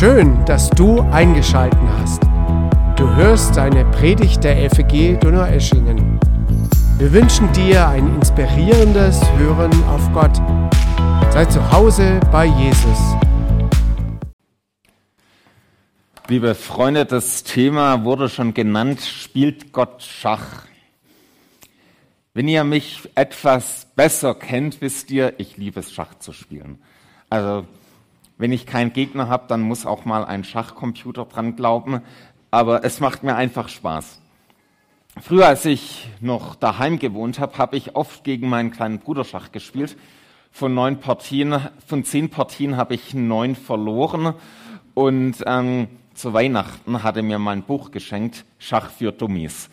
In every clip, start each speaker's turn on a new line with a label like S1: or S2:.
S1: Schön, dass du eingeschalten hast. Du hörst eine Predigt der FEG Donaueschingen. Wir wünschen dir ein inspirierendes Hören auf Gott. Sei zu Hause bei Jesus.
S2: Liebe Freunde, das Thema wurde schon genannt, spielt Gott Schach. Wenn ihr mich etwas besser kennt, wisst ihr, ich liebe es, Schach zu spielen. Also, wenn ich keinen Gegner habe, dann muss auch mal ein Schachcomputer dran glauben. Aber es macht mir einfach Spaß. Früher, als ich noch daheim gewohnt habe, habe ich oft gegen meinen kleinen Bruder Schach gespielt. Von neun Partien, von zehn Partien habe ich neun verloren. Und ähm, zu Weihnachten hat er mir mein Buch geschenkt, Schach für Dummies.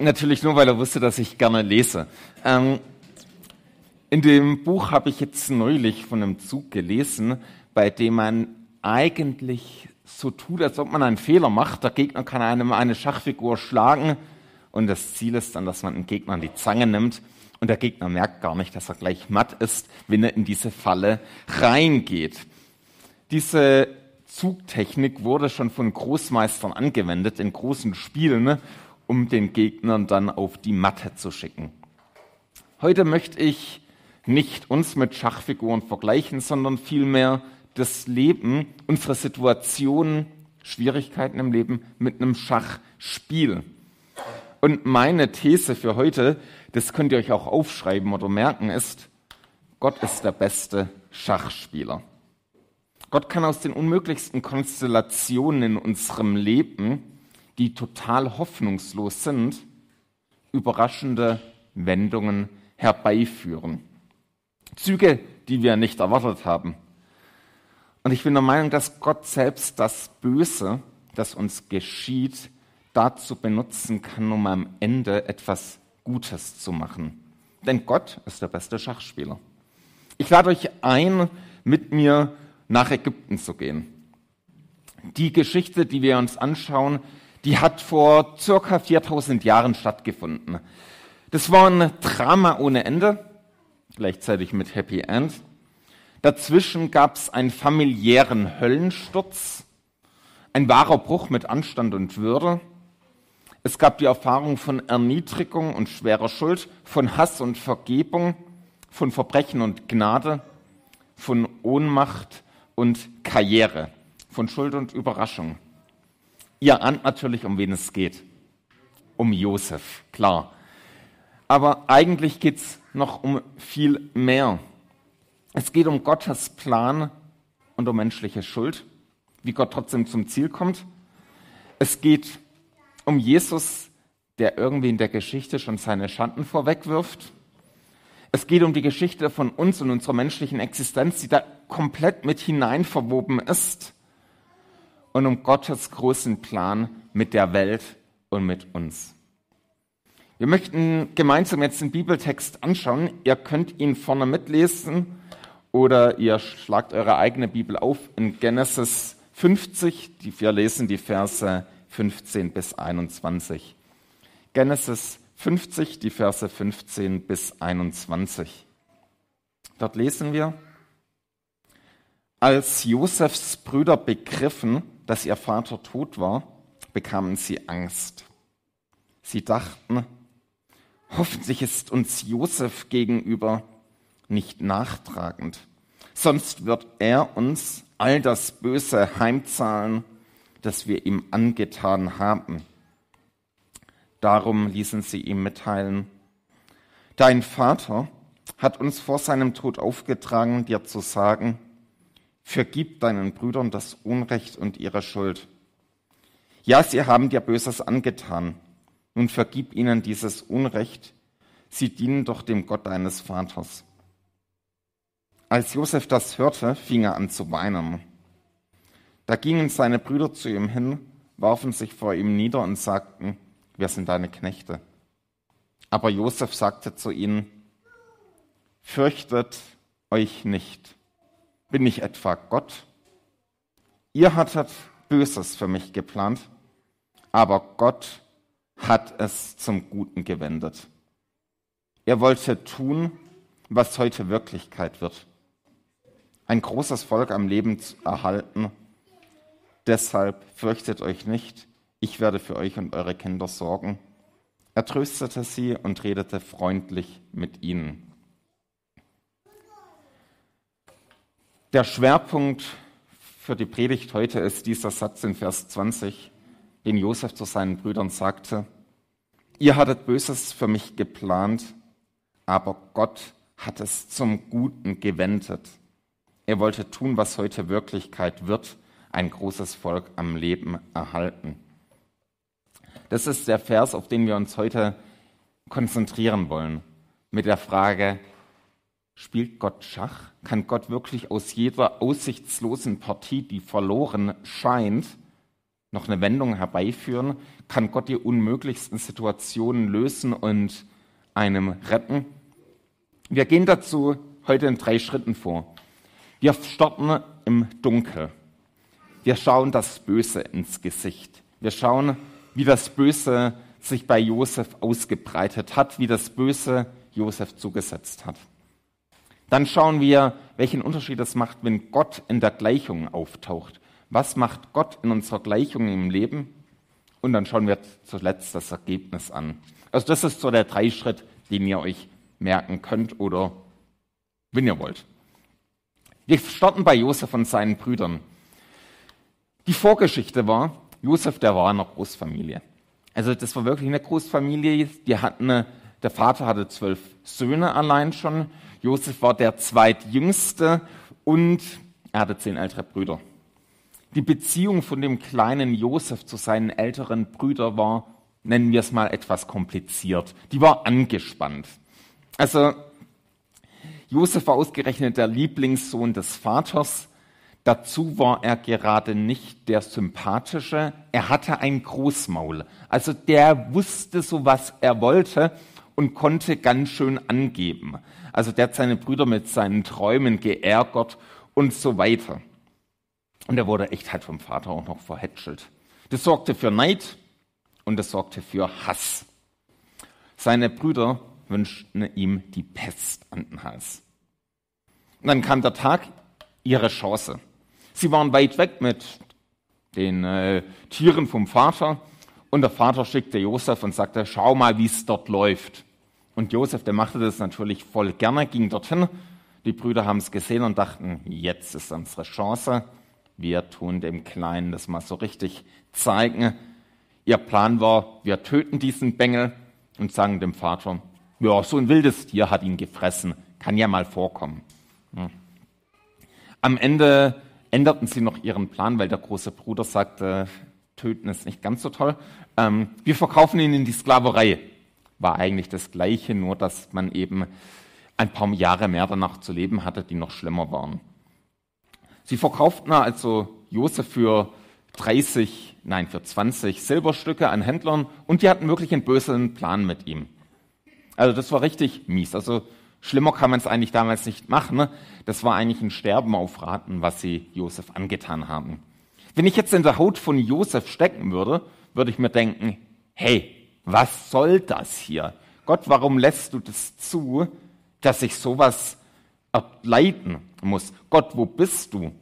S2: Natürlich nur, weil er wusste, dass ich gerne lese. Ähm, in dem Buch habe ich jetzt neulich von einem Zug gelesen, bei dem man eigentlich so tut, als ob man einen Fehler macht. Der Gegner kann einem eine Schachfigur schlagen und das Ziel ist dann, dass man den Gegner an die Zange nimmt und der Gegner merkt gar nicht, dass er gleich matt ist, wenn er in diese Falle reingeht. Diese Zugtechnik wurde schon von Großmeistern angewendet in großen Spielen um den Gegnern dann auf die Matte zu schicken. Heute möchte ich nicht uns mit Schachfiguren vergleichen, sondern vielmehr das Leben, unsere Situationen, Schwierigkeiten im Leben mit einem Schachspiel. Und meine These für heute, das könnt ihr euch auch aufschreiben oder merken, ist, Gott ist der beste Schachspieler. Gott kann aus den unmöglichsten Konstellationen in unserem Leben die total hoffnungslos sind, überraschende Wendungen herbeiführen. Züge, die wir nicht erwartet haben. Und ich bin der Meinung, dass Gott selbst das Böse, das uns geschieht, dazu benutzen kann, um am Ende etwas Gutes zu machen. Denn Gott ist der beste Schachspieler. Ich lade euch ein, mit mir nach Ägypten zu gehen. Die Geschichte, die wir uns anschauen, die hat vor circa 4000 Jahren stattgefunden. Das war ein Drama ohne Ende, gleichzeitig mit Happy End. Dazwischen gab es einen familiären Höllensturz, ein wahrer Bruch mit Anstand und Würde. Es gab die Erfahrung von Erniedrigung und schwerer Schuld, von Hass und Vergebung, von Verbrechen und Gnade, von Ohnmacht und Karriere, von Schuld und Überraschung. Ihr ahnt natürlich, um wen es geht. Um Josef, klar. Aber eigentlich geht es noch um viel mehr. Es geht um Gottes Plan und um menschliche Schuld, wie Gott trotzdem zum Ziel kommt. Es geht um Jesus, der irgendwie in der Geschichte schon seine Schanden vorwegwirft. Es geht um die Geschichte von uns und unserer menschlichen Existenz, die da komplett mit hinein verwoben ist und um Gottes großen Plan mit der Welt und mit uns. Wir möchten gemeinsam jetzt den Bibeltext anschauen. Ihr könnt ihn vorne mitlesen oder ihr schlagt eure eigene Bibel auf in Genesis 50. Die, wir lesen die Verse 15 bis 21. Genesis 50, die Verse 15 bis 21. Dort lesen wir, als Josefs Brüder begriffen, dass ihr Vater tot war, bekamen sie Angst. Sie dachten, hoffentlich ist uns Josef gegenüber nicht nachtragend, sonst wird er uns all das Böse heimzahlen, das wir ihm angetan haben. Darum ließen sie ihm mitteilen, dein Vater hat uns vor seinem Tod aufgetragen, dir zu sagen, Vergib deinen Brüdern das Unrecht und ihre Schuld. Ja, sie haben dir Böses angetan. Nun vergib ihnen dieses Unrecht. Sie dienen doch dem Gott deines Vaters. Als Josef das hörte, fing er an zu weinen. Da gingen seine Brüder zu ihm hin, warfen sich vor ihm nieder und sagten, wir sind deine Knechte. Aber Josef sagte zu ihnen, fürchtet euch nicht bin ich etwa Gott? Ihr hattet Böses für mich geplant, aber Gott hat es zum Guten gewendet. Er wollte tun, was heute Wirklichkeit wird. Ein großes Volk am Leben zu erhalten Deshalb fürchtet euch nicht, ich werde für euch und eure Kinder sorgen. Er tröstete sie und redete freundlich mit ihnen. Der Schwerpunkt für die Predigt heute ist dieser Satz in Vers 20, den Josef zu seinen Brüdern sagte. Ihr hattet Böses für mich geplant, aber Gott hat es zum Guten gewendet. Er wollte tun, was heute Wirklichkeit wird, ein großes Volk am Leben erhalten. Das ist der Vers, auf den wir uns heute konzentrieren wollen, mit der Frage, spielt Gott Schach? Kann Gott wirklich aus jeder aussichtslosen Partie, die verloren scheint, noch eine Wendung herbeiführen? Kann Gott die unmöglichsten Situationen lösen und einem retten? Wir gehen dazu heute in drei Schritten vor. Wir starten im Dunkel. Wir schauen das Böse ins Gesicht. Wir schauen, wie das Böse sich bei Josef ausgebreitet hat, wie das Böse Josef zugesetzt hat. Dann schauen wir, welchen Unterschied es macht, wenn Gott in der Gleichung auftaucht. Was macht Gott in unserer Gleichung im Leben? Und dann schauen wir zuletzt das Ergebnis an. Also das ist so der Dreischritt, den ihr euch merken könnt oder wenn ihr wollt. Wir starten bei Josef und seinen Brüdern. Die Vorgeschichte war, Josef, der war in einer Großfamilie. Also das war wirklich eine Großfamilie. Die hatten, der Vater hatte zwölf Söhne allein schon. Josef war der zweitjüngste und er hatte zehn ältere Brüder. Die Beziehung von dem kleinen Josef zu seinen älteren Brüdern war, nennen wir es mal, etwas kompliziert. Die war angespannt. Also Josef war ausgerechnet der Lieblingssohn des Vaters. Dazu war er gerade nicht der sympathische. Er hatte ein Großmaul. Also der wusste so, was er wollte und konnte ganz schön angeben. Also der hat seine Brüder mit seinen Träumen geärgert und so weiter. Und er wurde echt halt vom Vater auch noch verhätschelt. Das sorgte für Neid und das sorgte für Hass. Seine Brüder wünschten ihm die Pest an den Hals. Und dann kam der Tag, ihre Chance. Sie waren weit weg mit den äh, Tieren vom Vater und der Vater schickte Josef und sagte, schau mal, wie es dort läuft. Und Josef, der machte das natürlich voll gerne, ging dorthin. Die Brüder haben es gesehen und dachten, jetzt ist unsere Chance. Wir tun dem Kleinen das mal so richtig zeigen. Ihr Plan war, wir töten diesen Bengel und sagen dem Vater, ja, so ein wildes Tier hat ihn gefressen. Kann ja mal vorkommen. Hm. Am Ende änderten sie noch ihren Plan, weil der große Bruder sagte, töten ist nicht ganz so toll. Ähm, wir verkaufen ihn in die Sklaverei. War eigentlich das Gleiche, nur dass man eben ein paar Jahre mehr danach zu leben hatte, die noch schlimmer waren. Sie verkauften also Josef für 30, nein, für 20 Silberstücke an Händlern und die hatten wirklich einen bösen Plan mit ihm. Also das war richtig mies. Also schlimmer kann man es eigentlich damals nicht machen. Ne? Das war eigentlich ein Sterben auf Raten, was sie Josef angetan haben. Wenn ich jetzt in der Haut von Josef stecken würde, würde ich mir denken, hey, was soll das hier? Gott, warum lässt du das zu, dass ich sowas erleiden muss? Gott, wo bist du?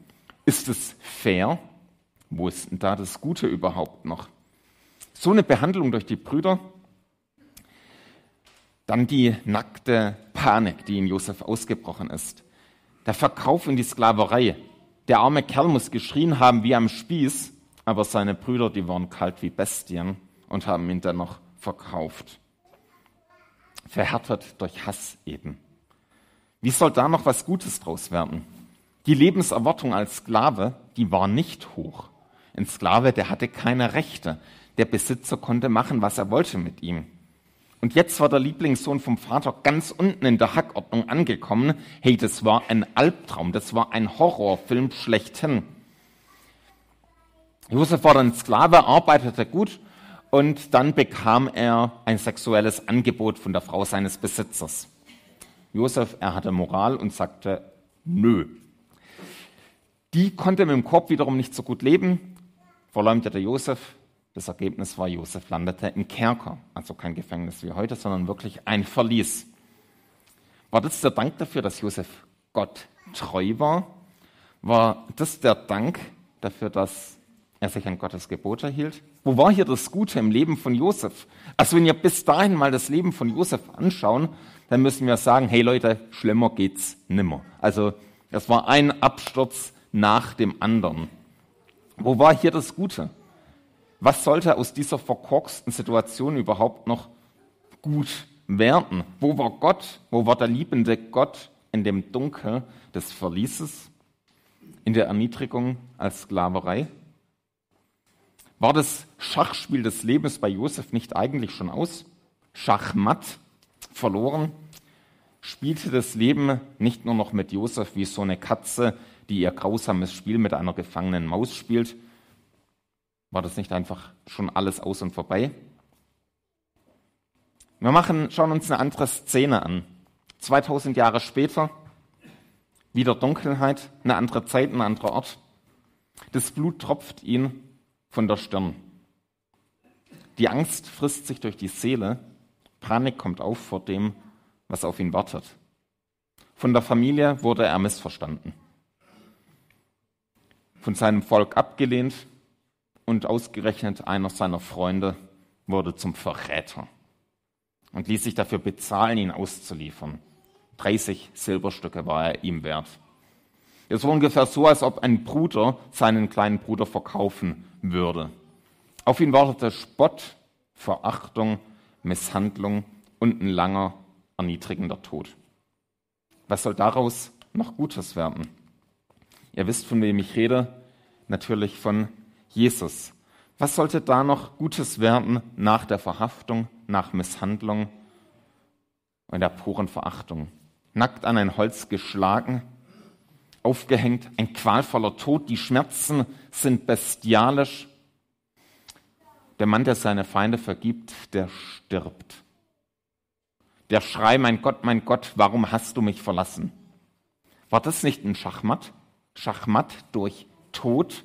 S2: Ist es fair? Wo ist denn da das Gute überhaupt noch? So eine Behandlung durch die Brüder, dann die nackte Panik, die in Josef ausgebrochen ist. Der Verkauf in die Sklaverei. Der arme Kerl muss geschrien haben wie am Spieß, aber seine Brüder, die waren kalt wie Bestien und haben ihn dennoch verkauft. Verhärtet durch Hass eben. Wie soll da noch was Gutes draus werden? Die Lebenserwartung als Sklave, die war nicht hoch. Ein Sklave, der hatte keine Rechte. Der Besitzer konnte machen, was er wollte mit ihm. Und jetzt war der Lieblingssohn vom Vater ganz unten in der Hackordnung angekommen. Hey, das war ein Albtraum, das war ein Horrorfilm schlechthin. Josef war dann Sklave, arbeitete gut und dann bekam er ein sexuelles Angebot von der Frau seines Besitzers. Josef, er hatte Moral und sagte, nö. Die konnte mit dem Korb wiederum nicht so gut leben, verleumdete Josef, das Ergebnis war, Josef landete im Kerker, also kein Gefängnis wie heute, sondern wirklich ein Verlies. War das der Dank dafür, dass Josef Gott treu war? War das der Dank dafür, dass er sich an Gottes Gebote hielt? Wo war hier das Gute im Leben von Josef? Also wenn wir bis dahin mal das Leben von Josef anschauen, dann müssen wir sagen, hey Leute, schlimmer geht's nimmer. Also es war ein Absturz nach dem anderen. Wo war hier das Gute? Was sollte aus dieser verkorksten Situation überhaupt noch gut werden? Wo war Gott? Wo war der liebende Gott in dem Dunkel des Verlieses? In der Erniedrigung als Sklaverei? War das Schachspiel des Lebens bei Josef nicht eigentlich schon aus? Schachmatt, verloren? Spielte das Leben nicht nur noch mit Josef wie so eine Katze, die ihr grausames Spiel mit einer gefangenen Maus spielt? War das nicht einfach schon alles aus und vorbei? Wir machen, schauen uns eine andere Szene an. 2000 Jahre später, wieder Dunkelheit, eine andere Zeit, ein anderer Ort. Das Blut tropft ihn von der Stirn. Die Angst frisst sich durch die Seele, Panik kommt auf vor dem, was auf ihn wartet. Von der Familie wurde er missverstanden, von seinem Volk abgelehnt und ausgerechnet einer seiner Freunde wurde zum Verräter und ließ sich dafür bezahlen, ihn auszuliefern. 30 Silberstücke war er ihm wert. Es war ungefähr so, als ob ein Bruder seinen kleinen Bruder verkaufen würde. Auf ihn wartete Spott, Verachtung, Misshandlung und ein langer, erniedrigender Tod. Was soll daraus noch Gutes werden? Ihr wisst, von wem ich rede, natürlich von Jesus. Was sollte da noch Gutes werden nach der Verhaftung, nach Misshandlung und der puren Verachtung? Nackt an ein Holz geschlagen, aufgehängt, ein qualvoller Tod, die Schmerzen sind bestialisch. Der Mann, der seine Feinde vergibt, der stirbt. Der Schrei, mein Gott, mein Gott, warum hast du mich verlassen? War das nicht ein Schachmatt? Schachmatt durch Tod?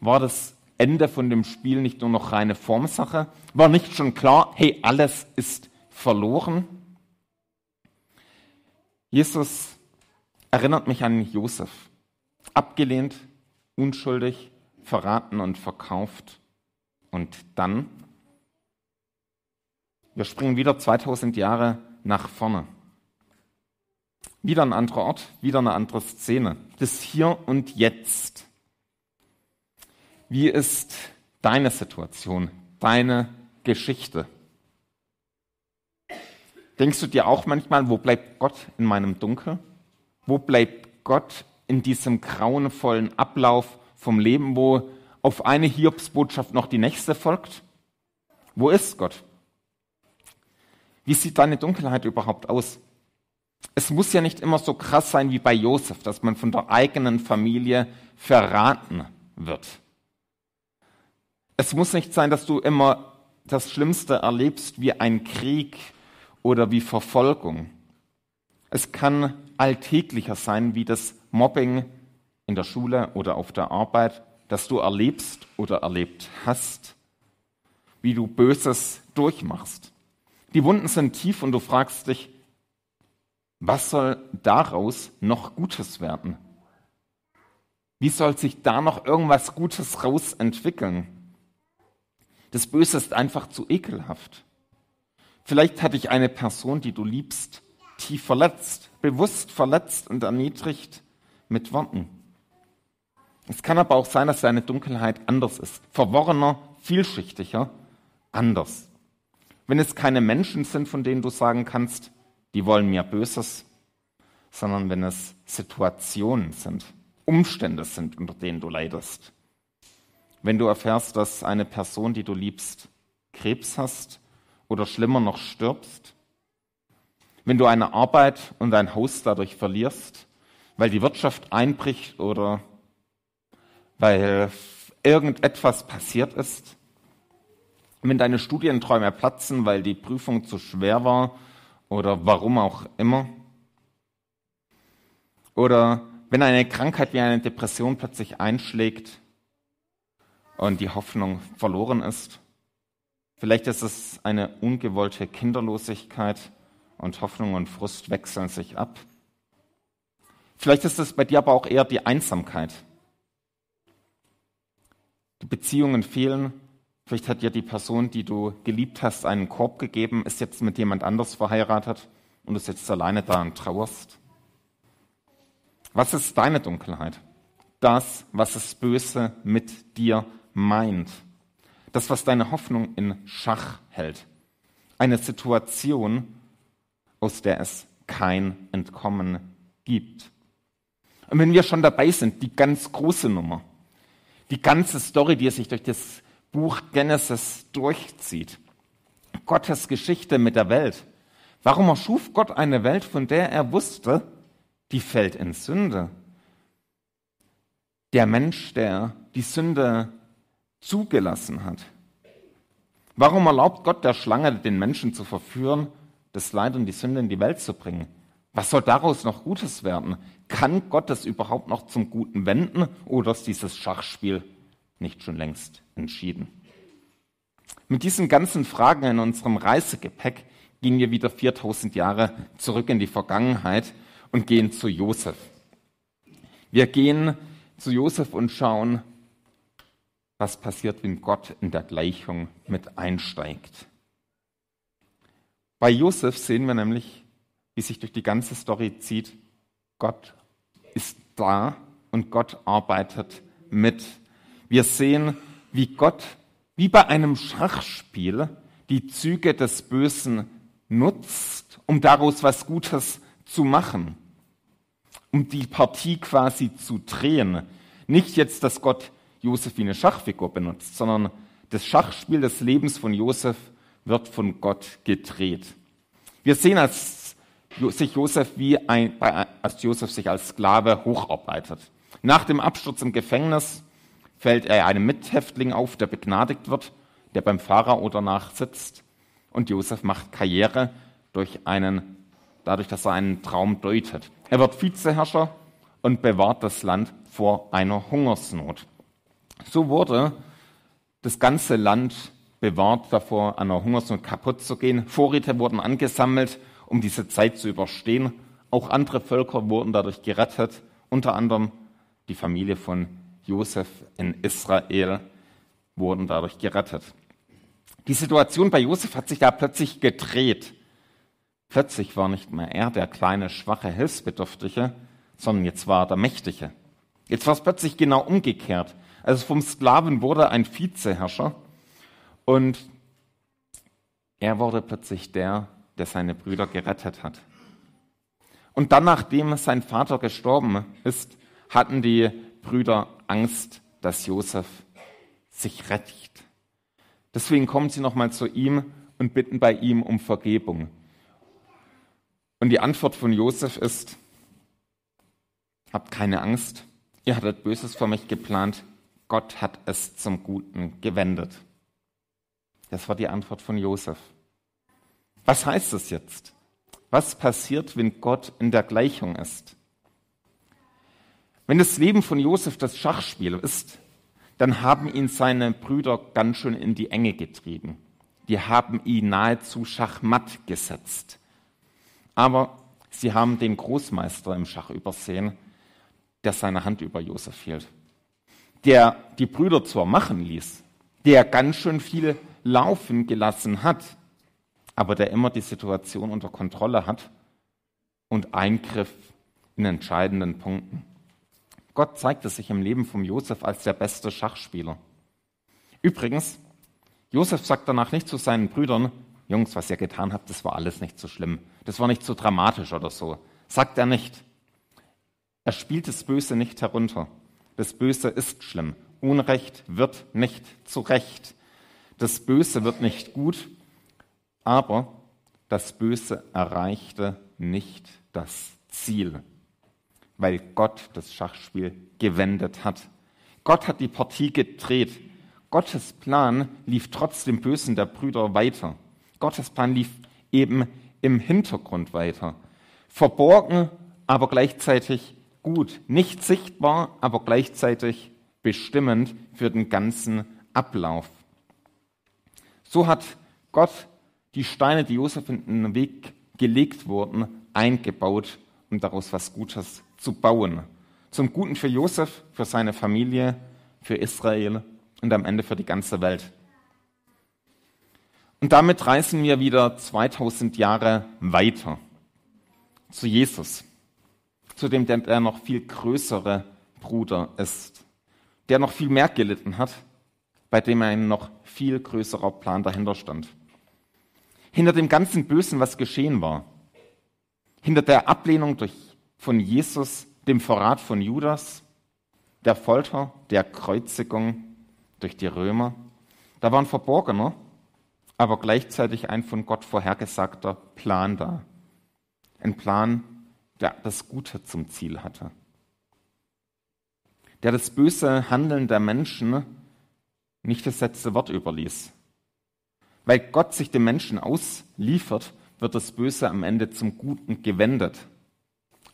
S2: War das Ende von dem Spiel nicht nur noch reine Formsache? War nicht schon klar, hey, alles ist verloren? Jesus erinnert mich an Josef. Abgelehnt, unschuldig, verraten und verkauft. Und dann, wir springen wieder 2000 Jahre nach vorne. Wieder ein anderer Ort, wieder eine andere Szene. Das Hier und Jetzt. Wie ist deine Situation, deine Geschichte? Denkst du dir auch manchmal, wo bleibt Gott in meinem Dunkel? Wo bleibt Gott in diesem grauenvollen Ablauf vom Leben, wo auf eine Hiobsbotschaft noch die nächste folgt? Wo ist Gott? Wie sieht deine Dunkelheit überhaupt aus? Es muss ja nicht immer so krass sein wie bei Josef, dass man von der eigenen Familie verraten wird. Es muss nicht sein, dass du immer das Schlimmste erlebst wie ein Krieg oder wie Verfolgung. Es kann alltäglicher sein wie das Mobbing in der Schule oder auf der Arbeit, das du erlebst oder erlebt hast, wie du Böses durchmachst. Die Wunden sind tief und du fragst dich, was soll daraus noch Gutes werden? Wie soll sich da noch irgendwas Gutes rausentwickeln? Das Böse ist einfach zu ekelhaft. Vielleicht hat dich eine Person, die du liebst, tief verletzt, bewusst verletzt und erniedrigt mit Worten. Es kann aber auch sein, dass deine Dunkelheit anders ist, verworrener, vielschichtiger, anders. Wenn es keine Menschen sind, von denen du sagen kannst, die wollen mir Böses, sondern wenn es Situationen sind, Umstände sind, unter denen du leidest wenn du erfährst, dass eine Person, die du liebst, Krebs hast oder schlimmer noch stirbst, wenn du eine Arbeit und ein Haus dadurch verlierst, weil die Wirtschaft einbricht oder weil irgendetwas passiert ist, wenn deine Studienträume platzen, weil die Prüfung zu schwer war oder warum auch immer, oder wenn eine Krankheit wie eine Depression plötzlich einschlägt, und die Hoffnung verloren ist. Vielleicht ist es eine ungewollte Kinderlosigkeit und Hoffnung und Frust wechseln sich ab. Vielleicht ist es bei dir aber auch eher die Einsamkeit. Die Beziehungen fehlen. Vielleicht hat dir die Person, die du geliebt hast, einen Korb gegeben, ist jetzt mit jemand anders verheiratet und du sitzt alleine da und trauerst. Was ist deine Dunkelheit? Das, was das Böse mit dir meint. Das, was deine Hoffnung in Schach hält. Eine Situation, aus der es kein Entkommen gibt. Und wenn wir schon dabei sind, die ganz große Nummer, die ganze Story, die sich durch das Buch Genesis durchzieht, Gottes Geschichte mit der Welt. Warum erschuf Gott eine Welt, von der er wusste, die fällt in Sünde? Der Mensch, der die Sünde zugelassen hat. Warum erlaubt Gott der Schlange, den Menschen zu verführen, das Leid und die Sünde in die Welt zu bringen? Was soll daraus noch Gutes werden? Kann Gott das überhaupt noch zum Guten wenden oder ist dieses Schachspiel nicht schon längst entschieden? Mit diesen ganzen Fragen in unserem Reisegepäck gehen wir wieder 4000 Jahre zurück in die Vergangenheit und gehen zu Josef. Wir gehen zu Josef und schauen, was passiert, wenn Gott in der Gleichung mit einsteigt. Bei Josef sehen wir nämlich, wie sich durch die ganze Story zieht, Gott ist da und Gott arbeitet mit. Wir sehen, wie Gott, wie bei einem Schachspiel, die Züge des Bösen nutzt, um daraus was Gutes zu machen, um die Partie quasi zu drehen. Nicht jetzt, dass Gott Josef wie eine Schachfigur benutzt, sondern das Schachspiel des Lebens von Josef wird von Gott gedreht. Wir sehen, als sich Josef wie ein, als Josef sich als Sklave hocharbeitet. Nach dem Absturz im Gefängnis fällt er einem Mithäftling auf, der begnadigt wird, der beim Pharao danach sitzt. Und Josef macht Karriere durch einen, dadurch, dass er einen Traum deutet. Er wird Vizeherrscher und bewahrt das Land vor einer Hungersnot. So wurde das ganze Land bewahrt davor, an einer Hungersnot kaputt zu gehen. Vorräte wurden angesammelt, um diese Zeit zu überstehen. Auch andere Völker wurden dadurch gerettet, unter anderem die Familie von Josef in Israel wurden dadurch gerettet. Die Situation bei Josef hat sich da plötzlich gedreht. Plötzlich war nicht mehr er der kleine, schwache, Hilfsbedürftige, sondern jetzt war er der Mächtige. Jetzt war es plötzlich genau umgekehrt. Also vom Sklaven wurde ein Vizeherrscher und er wurde plötzlich der, der seine Brüder gerettet hat. Und dann, nachdem sein Vater gestorben ist, hatten die Brüder Angst, dass Josef sich rächt. Deswegen kommen sie nochmal zu ihm und bitten bei ihm um Vergebung. Und die Antwort von Josef ist, habt keine Angst, ihr hattet Böses vor mich geplant, Gott hat es zum Guten gewendet. Das war die Antwort von Josef. Was heißt das jetzt? Was passiert, wenn Gott in der Gleichung ist? Wenn das Leben von Josef das Schachspiel ist, dann haben ihn seine Brüder ganz schön in die Enge getrieben. Die haben ihn nahezu schachmatt gesetzt. Aber sie haben den Großmeister im Schach übersehen, der seine Hand über Josef hielt der die Brüder zwar machen ließ, der ganz schön viel laufen gelassen hat, aber der immer die Situation unter Kontrolle hat und eingriff in entscheidenden Punkten. Gott zeigte sich im Leben von Josef als der beste Schachspieler. Übrigens, Josef sagt danach nicht zu seinen Brüdern, Jungs, was ihr getan habt, das war alles nicht so schlimm. Das war nicht so dramatisch oder so. Sagt er nicht. Er spielt das Böse nicht herunter. Das Böse ist schlimm. Unrecht wird nicht zu Recht. Das Böse wird nicht gut, aber das Böse erreichte nicht das Ziel, weil Gott das Schachspiel gewendet hat. Gott hat die Partie gedreht. Gottes Plan lief trotz dem Bösen der Brüder weiter. Gottes Plan lief eben im Hintergrund weiter. Verborgen, aber gleichzeitig gut, nicht sichtbar, aber gleichzeitig bestimmend für den ganzen Ablauf. So hat Gott die Steine, die Josef in den Weg gelegt wurden, eingebaut, um daraus was Gutes zu bauen. Zum Guten für Josef, für seine Familie, für Israel und am Ende für die ganze Welt. Und damit reisen wir wieder 2000 Jahre weiter zu Jesus, zu dem, der, noch viel größere Bruder ist, der noch viel mehr gelitten hat, bei dem ein noch viel größerer Plan dahinter stand. Hinter dem ganzen Bösen, was geschehen war, hinter der Ablehnung durch, von Jesus, dem Verrat von Judas, der Folter, der Kreuzigung durch die Römer, da war ein verborgener, aber gleichzeitig ein von Gott vorhergesagter Plan da. Ein Plan, der das Gute zum Ziel hatte. Der das böse Handeln der Menschen nicht das letzte Wort überließ. Weil Gott sich dem Menschen ausliefert, wird das Böse am Ende zum Guten gewendet.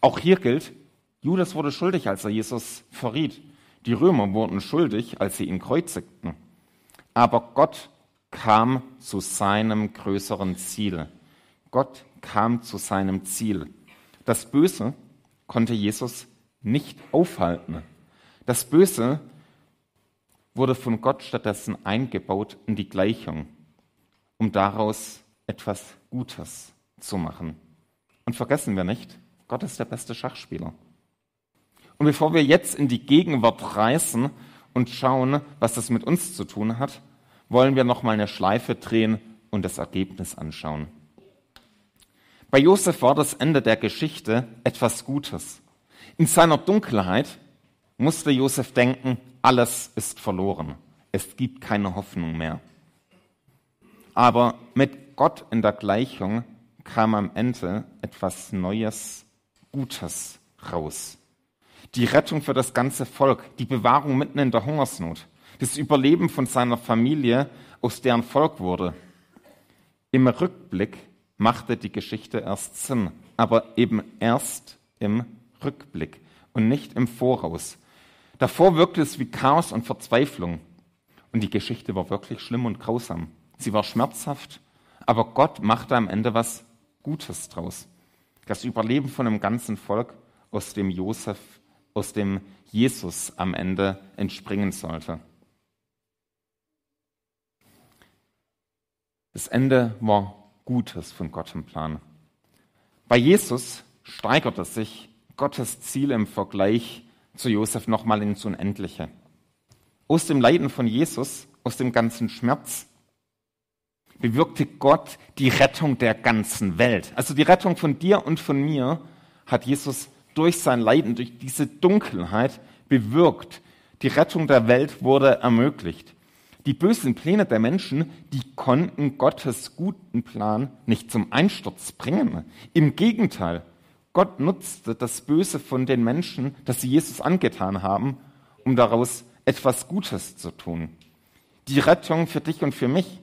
S2: Auch hier gilt, Judas wurde schuldig, als er Jesus verriet. Die Römer wurden schuldig, als sie ihn kreuzigten. Aber Gott kam zu seinem größeren Ziel. Gott kam zu seinem Ziel. Das Böse konnte Jesus nicht aufhalten. Das Böse wurde von Gott stattdessen eingebaut in die Gleichung, um daraus etwas Gutes zu machen. Und vergessen wir nicht, Gott ist der beste Schachspieler. Und bevor wir jetzt in die Gegenwart reisen und schauen, was das mit uns zu tun hat, wollen wir noch mal eine Schleife drehen und das Ergebnis anschauen. Bei Josef war das Ende der Geschichte etwas Gutes. In seiner Dunkelheit musste Josef denken, alles ist verloren. Es gibt keine Hoffnung mehr. Aber mit Gott in der Gleichung kam am Ende etwas Neues, Gutes raus. Die Rettung für das ganze Volk, die Bewahrung mitten in der Hungersnot, das Überleben von seiner Familie, aus deren Volk wurde. Im Rückblick machte die Geschichte erst Sinn, aber eben erst im Rückblick und nicht im Voraus. Davor wirkte es wie Chaos und Verzweiflung. Und die Geschichte war wirklich schlimm und grausam. Sie war schmerzhaft, aber Gott machte am Ende was Gutes draus. Das Überleben von einem ganzen Volk, aus dem Josef, aus dem Jesus am Ende entspringen sollte. Das Ende war Gutes von Gott im Plan. Bei Jesus steigerte sich Gottes Ziel im Vergleich zu Josef nochmal ins Unendliche. Aus dem Leiden von Jesus, aus dem ganzen Schmerz, bewirkte Gott die Rettung der ganzen Welt. Also die Rettung von dir und von mir hat Jesus durch sein Leiden, durch diese Dunkelheit bewirkt. Die Rettung der Welt wurde ermöglicht. Die bösen Pläne der Menschen, die konnten Gottes guten Plan nicht zum Einsturz bringen. Im Gegenteil, Gott nutzte das Böse von den Menschen, das sie Jesus angetan haben, um daraus etwas Gutes zu tun. Die Rettung für dich und für mich.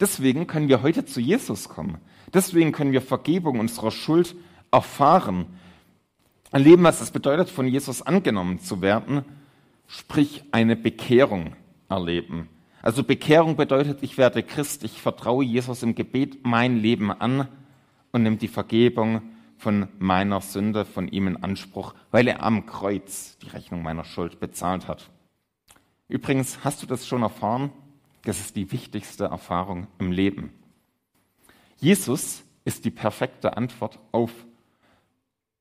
S2: Deswegen können wir heute zu Jesus kommen. Deswegen können wir Vergebung unserer Schuld erfahren. Erleben, was es bedeutet, von Jesus angenommen zu werden, sprich eine Bekehrung erleben. Also Bekehrung bedeutet, ich werde Christ, ich vertraue Jesus im Gebet mein Leben an und nehme die Vergebung von meiner Sünde von ihm in Anspruch, weil er am Kreuz die Rechnung meiner Schuld bezahlt hat. Übrigens, hast du das schon erfahren? Das ist die wichtigste Erfahrung im Leben. Jesus ist die perfekte Antwort auf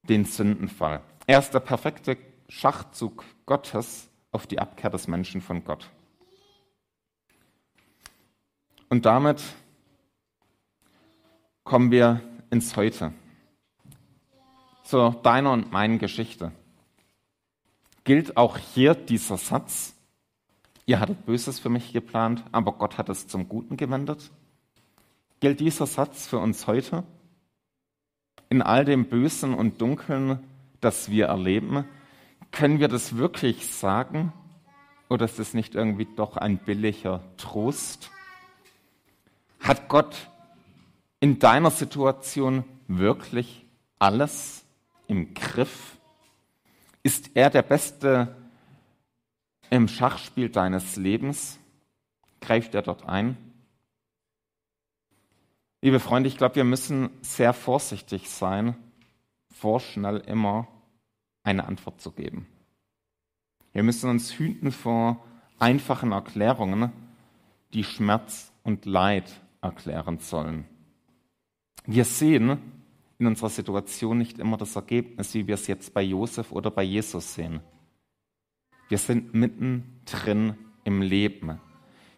S2: den Sündenfall. Er ist der perfekte Schachzug Gottes auf die Abkehr des Menschen von Gott. Und damit kommen wir ins Heute, zu deiner und meinen Geschichte. Gilt auch hier dieser Satz, ihr hattet Böses für mich geplant, aber Gott hat es zum Guten gewendet? Gilt dieser Satz für uns heute? In all dem Bösen und Dunkeln, das wir erleben, können wir das wirklich sagen? Oder ist es nicht irgendwie doch ein billiger Trost? Hat Gott in deiner Situation wirklich alles im Griff? Ist er der Beste im Schachspiel deines Lebens? Greift er dort ein? Liebe Freunde, ich glaube, wir müssen sehr vorsichtig sein, vorschnell immer eine Antwort zu geben. Wir müssen uns hüten vor einfachen Erklärungen, die Schmerz und Leid erklären sollen. Wir sehen in unserer Situation nicht immer das Ergebnis, wie wir es jetzt bei Josef oder bei Jesus sehen. Wir sind mittendrin im Leben.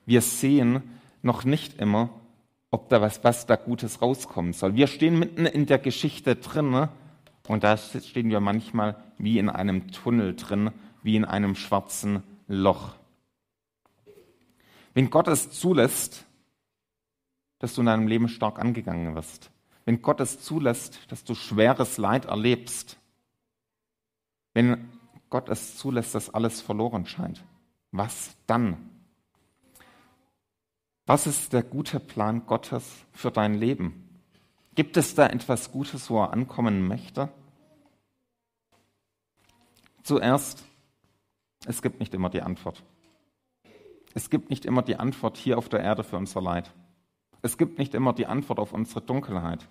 S2: Wir sehen noch nicht immer, ob da was, was da Gutes rauskommen soll. Wir stehen mitten in der Geschichte drin und da stehen wir manchmal wie in einem Tunnel drin, wie in einem schwarzen Loch. Wenn Gott es zulässt, dass du in deinem Leben stark angegangen wirst, wenn Gott es zulässt, dass du schweres Leid erlebst, wenn Gott es zulässt, dass alles verloren scheint, was dann? Was ist der gute Plan Gottes für dein Leben? Gibt es da etwas Gutes, wo er ankommen möchte? Zuerst, es gibt nicht immer die Antwort. Es gibt nicht immer die Antwort hier auf der Erde für unser Leid. Es gibt nicht immer die Antwort auf unsere Dunkelheit.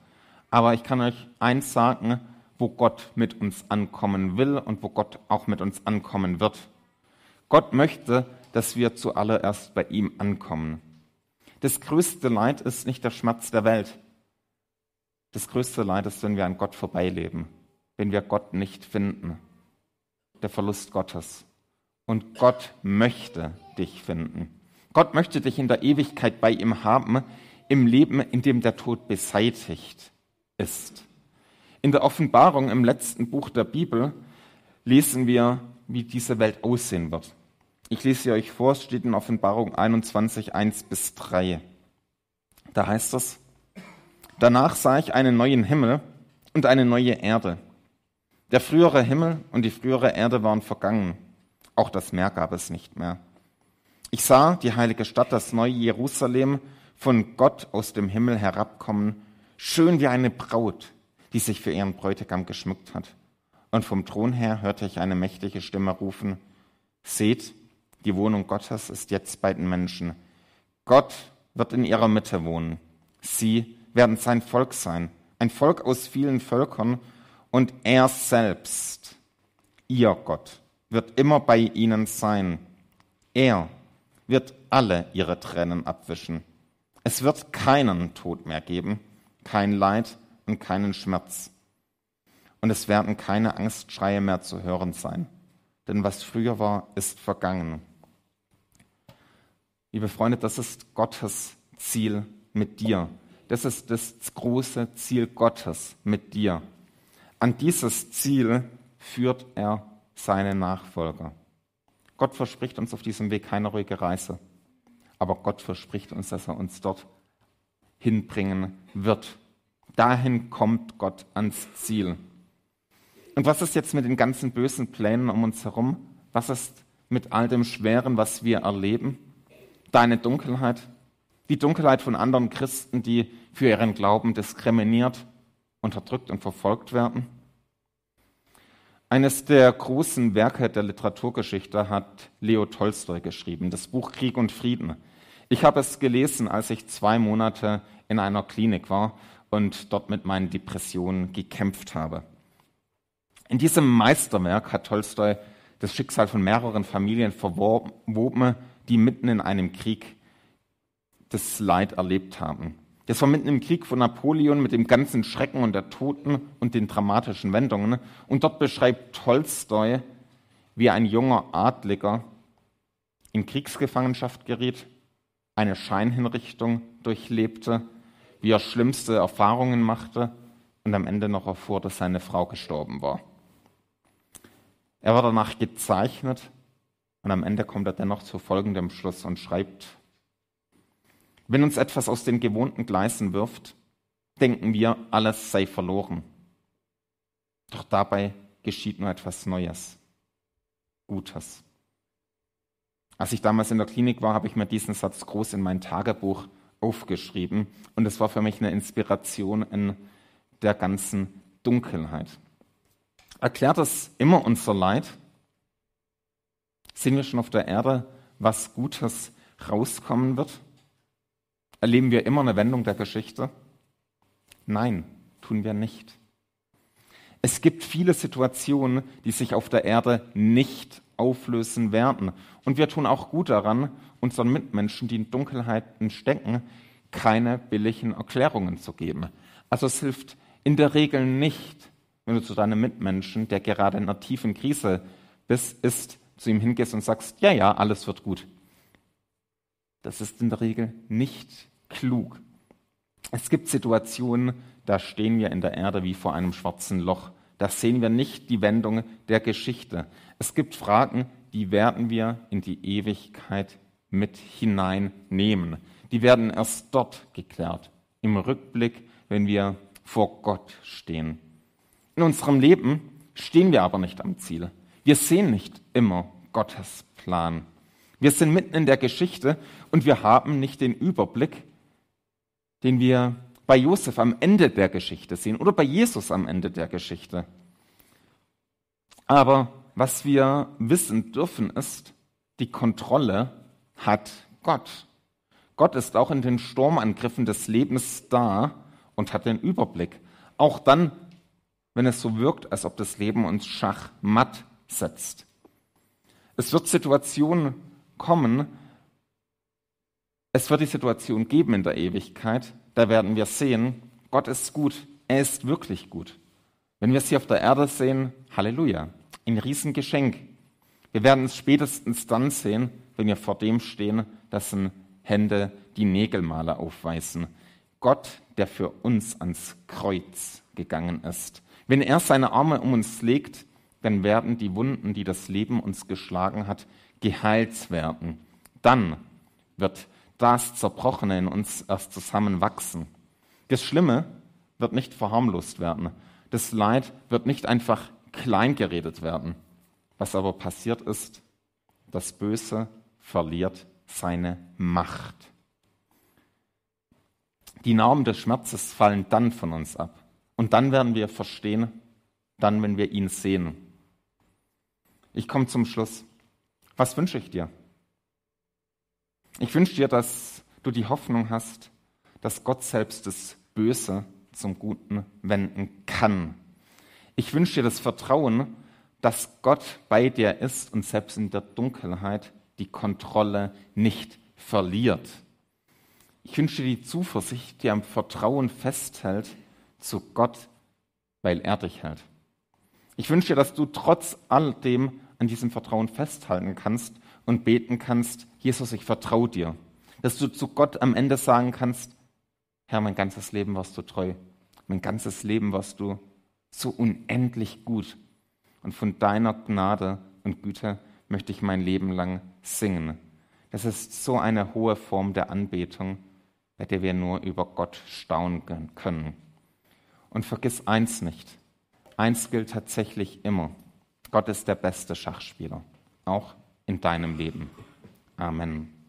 S2: Aber ich kann euch eins sagen, wo Gott mit uns ankommen will und wo Gott auch mit uns ankommen wird. Gott möchte, dass wir zuallererst bei ihm ankommen. Das größte Leid ist nicht der Schmerz der Welt. Das größte Leid ist, wenn wir an Gott vorbeileben, wenn wir Gott nicht finden. Der Verlust Gottes. Und Gott möchte dich finden. Gott möchte dich in der Ewigkeit bei ihm haben, im Leben, in dem der Tod beseitigt ist. In der Offenbarung im letzten Buch der Bibel lesen wir, wie diese Welt aussehen wird. Ich lese sie euch vor, es steht in Offenbarung 21, 1 bis 3. Da heißt es, danach sah ich einen neuen Himmel und eine neue Erde. Der frühere Himmel und die frühere Erde waren vergangen. Auch das Meer gab es nicht mehr. Ich sah die heilige Stadt, das neue Jerusalem, von Gott aus dem Himmel herabkommen, schön wie eine Braut, die sich für ihren Bräutigam geschmückt hat. Und vom Thron her hörte ich eine mächtige Stimme rufen, Seht, die Wohnung Gottes ist jetzt bei den Menschen. Gott wird in ihrer Mitte wohnen. Sie werden sein Volk sein, ein Volk aus vielen Völkern, und er selbst, ihr Gott, wird immer bei ihnen sein. Er wird alle ihre Tränen abwischen. Es wird keinen Tod mehr geben, kein Leid und keinen Schmerz. Und es werden keine Angstschreie mehr zu hören sein. Denn was früher war, ist vergangen. Liebe Freunde, das ist Gottes Ziel mit dir. Das ist das große Ziel Gottes mit dir. An dieses Ziel führt er seine Nachfolger. Gott verspricht uns auf diesem Weg keine ruhige Reise, aber Gott verspricht uns, dass er uns dort hinbringen wird. Dahin kommt Gott ans Ziel. Und was ist jetzt mit den ganzen bösen Plänen um uns herum? Was ist mit all dem Schweren, was wir erleben? Deine Dunkelheit, die Dunkelheit von anderen Christen, die für ihren Glauben diskriminiert, unterdrückt und verfolgt werden? Eines der großen Werke der Literaturgeschichte hat Leo Tolstoi geschrieben, das Buch Krieg und Frieden. Ich habe es gelesen, als ich zwei Monate in einer Klinik war und dort mit meinen Depressionen gekämpft habe. In diesem Meisterwerk hat Tolstoi das Schicksal von mehreren Familien verwoben, die mitten in einem Krieg das Leid erlebt haben. Das war mitten im Krieg von Napoleon mit dem ganzen Schrecken und der Toten und den dramatischen Wendungen. Und dort beschreibt Tolstoi, wie ein junger Adliger in Kriegsgefangenschaft geriet, eine Scheinhinrichtung durchlebte, wie er schlimmste Erfahrungen machte und am Ende noch erfuhr, dass seine Frau gestorben war. Er war danach gezeichnet und am Ende kommt er dennoch zu folgendem Schluss und schreibt, wenn uns etwas aus den gewohnten Gleisen wirft, denken wir, alles sei verloren. Doch dabei geschieht nur etwas Neues, Gutes. Als ich damals in der Klinik war, habe ich mir diesen Satz groß in mein Tagebuch aufgeschrieben und es war für mich eine Inspiration in der ganzen Dunkelheit. Erklärt es immer unser Leid? Sehen wir schon auf der Erde, was Gutes rauskommen wird? Erleben wir immer eine Wendung der Geschichte? Nein, tun wir nicht. Es gibt viele Situationen, die sich auf der Erde nicht auflösen werden. Und wir tun auch gut daran, unseren Mitmenschen, die in Dunkelheiten stecken, keine billigen Erklärungen zu geben. Also es hilft in der Regel nicht, wenn du zu deinem Mitmenschen, der gerade in einer tiefen Krise bist, ist, zu ihm hingehst und sagst, ja, ja, alles wird gut. Das ist in der Regel nicht klug. Es gibt Situationen, da stehen wir in der Erde wie vor einem schwarzen Loch. Da sehen wir nicht die Wendung der Geschichte. Es gibt Fragen, die werden wir in die Ewigkeit mit hineinnehmen. Die werden erst dort geklärt, im Rückblick, wenn wir vor Gott stehen. In unserem Leben stehen wir aber nicht am Ziel. Wir sehen nicht immer Gottes Plan. Wir sind mitten in der Geschichte und wir haben nicht den Überblick, den wir bei Josef am Ende der Geschichte sehen oder bei Jesus am Ende der Geschichte. Aber was wir wissen dürfen ist, die Kontrolle hat Gott. Gott ist auch in den Sturmangriffen des Lebens da und hat den Überblick. Auch dann, wenn es so wirkt, als ob das Leben uns schachmatt setzt. Es wird Situationen kommen, es wird die Situation geben in der Ewigkeit, da werden wir sehen, Gott ist gut, er ist wirklich gut. Wenn wir es hier auf der Erde sehen, Halleluja, ein Riesengeschenk. Wir werden es spätestens dann sehen, wenn wir vor dem stehen, dessen Hände die Nägelmale aufweisen. Gott, der für uns ans Kreuz gegangen ist. Wenn er seine Arme um uns legt, dann werden die Wunden, die das Leben uns geschlagen hat, geheilt werden. Dann wird das Zerbrochene in uns erst zusammenwachsen. Das Schlimme wird nicht verharmlost werden. Das Leid wird nicht einfach kleingeredet werden. Was aber passiert ist, das Böse verliert seine Macht. Die Narben des Schmerzes fallen dann von uns ab. Und dann werden wir verstehen, dann, wenn wir ihn sehen. Ich komme zum Schluss. Was wünsche ich dir? Ich wünsche dir, dass du die Hoffnung hast, dass Gott selbst das Böse zum Guten wenden kann. Ich wünsche dir das Vertrauen, dass Gott bei dir ist und selbst in der Dunkelheit die Kontrolle nicht verliert. Ich wünsche dir die Zuversicht, die am Vertrauen festhält zu Gott, weil er dich hält. Ich wünsche dir, dass du trotz all dem an diesem Vertrauen festhalten kannst und beten kannst, Jesus, ich vertraue dir. Dass du zu Gott am Ende sagen kannst, Herr, mein ganzes Leben warst du treu. Mein ganzes Leben warst du so unendlich gut. Und von deiner Gnade und Güte möchte ich mein Leben lang singen. Das ist so eine hohe Form der Anbetung, bei der wir nur über Gott staunen können. Und vergiss eins nicht. Eins gilt tatsächlich immer. Gott ist der beste Schachspieler, auch in deinem Leben. Amen.